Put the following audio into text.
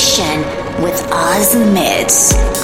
Station with Oz Mids.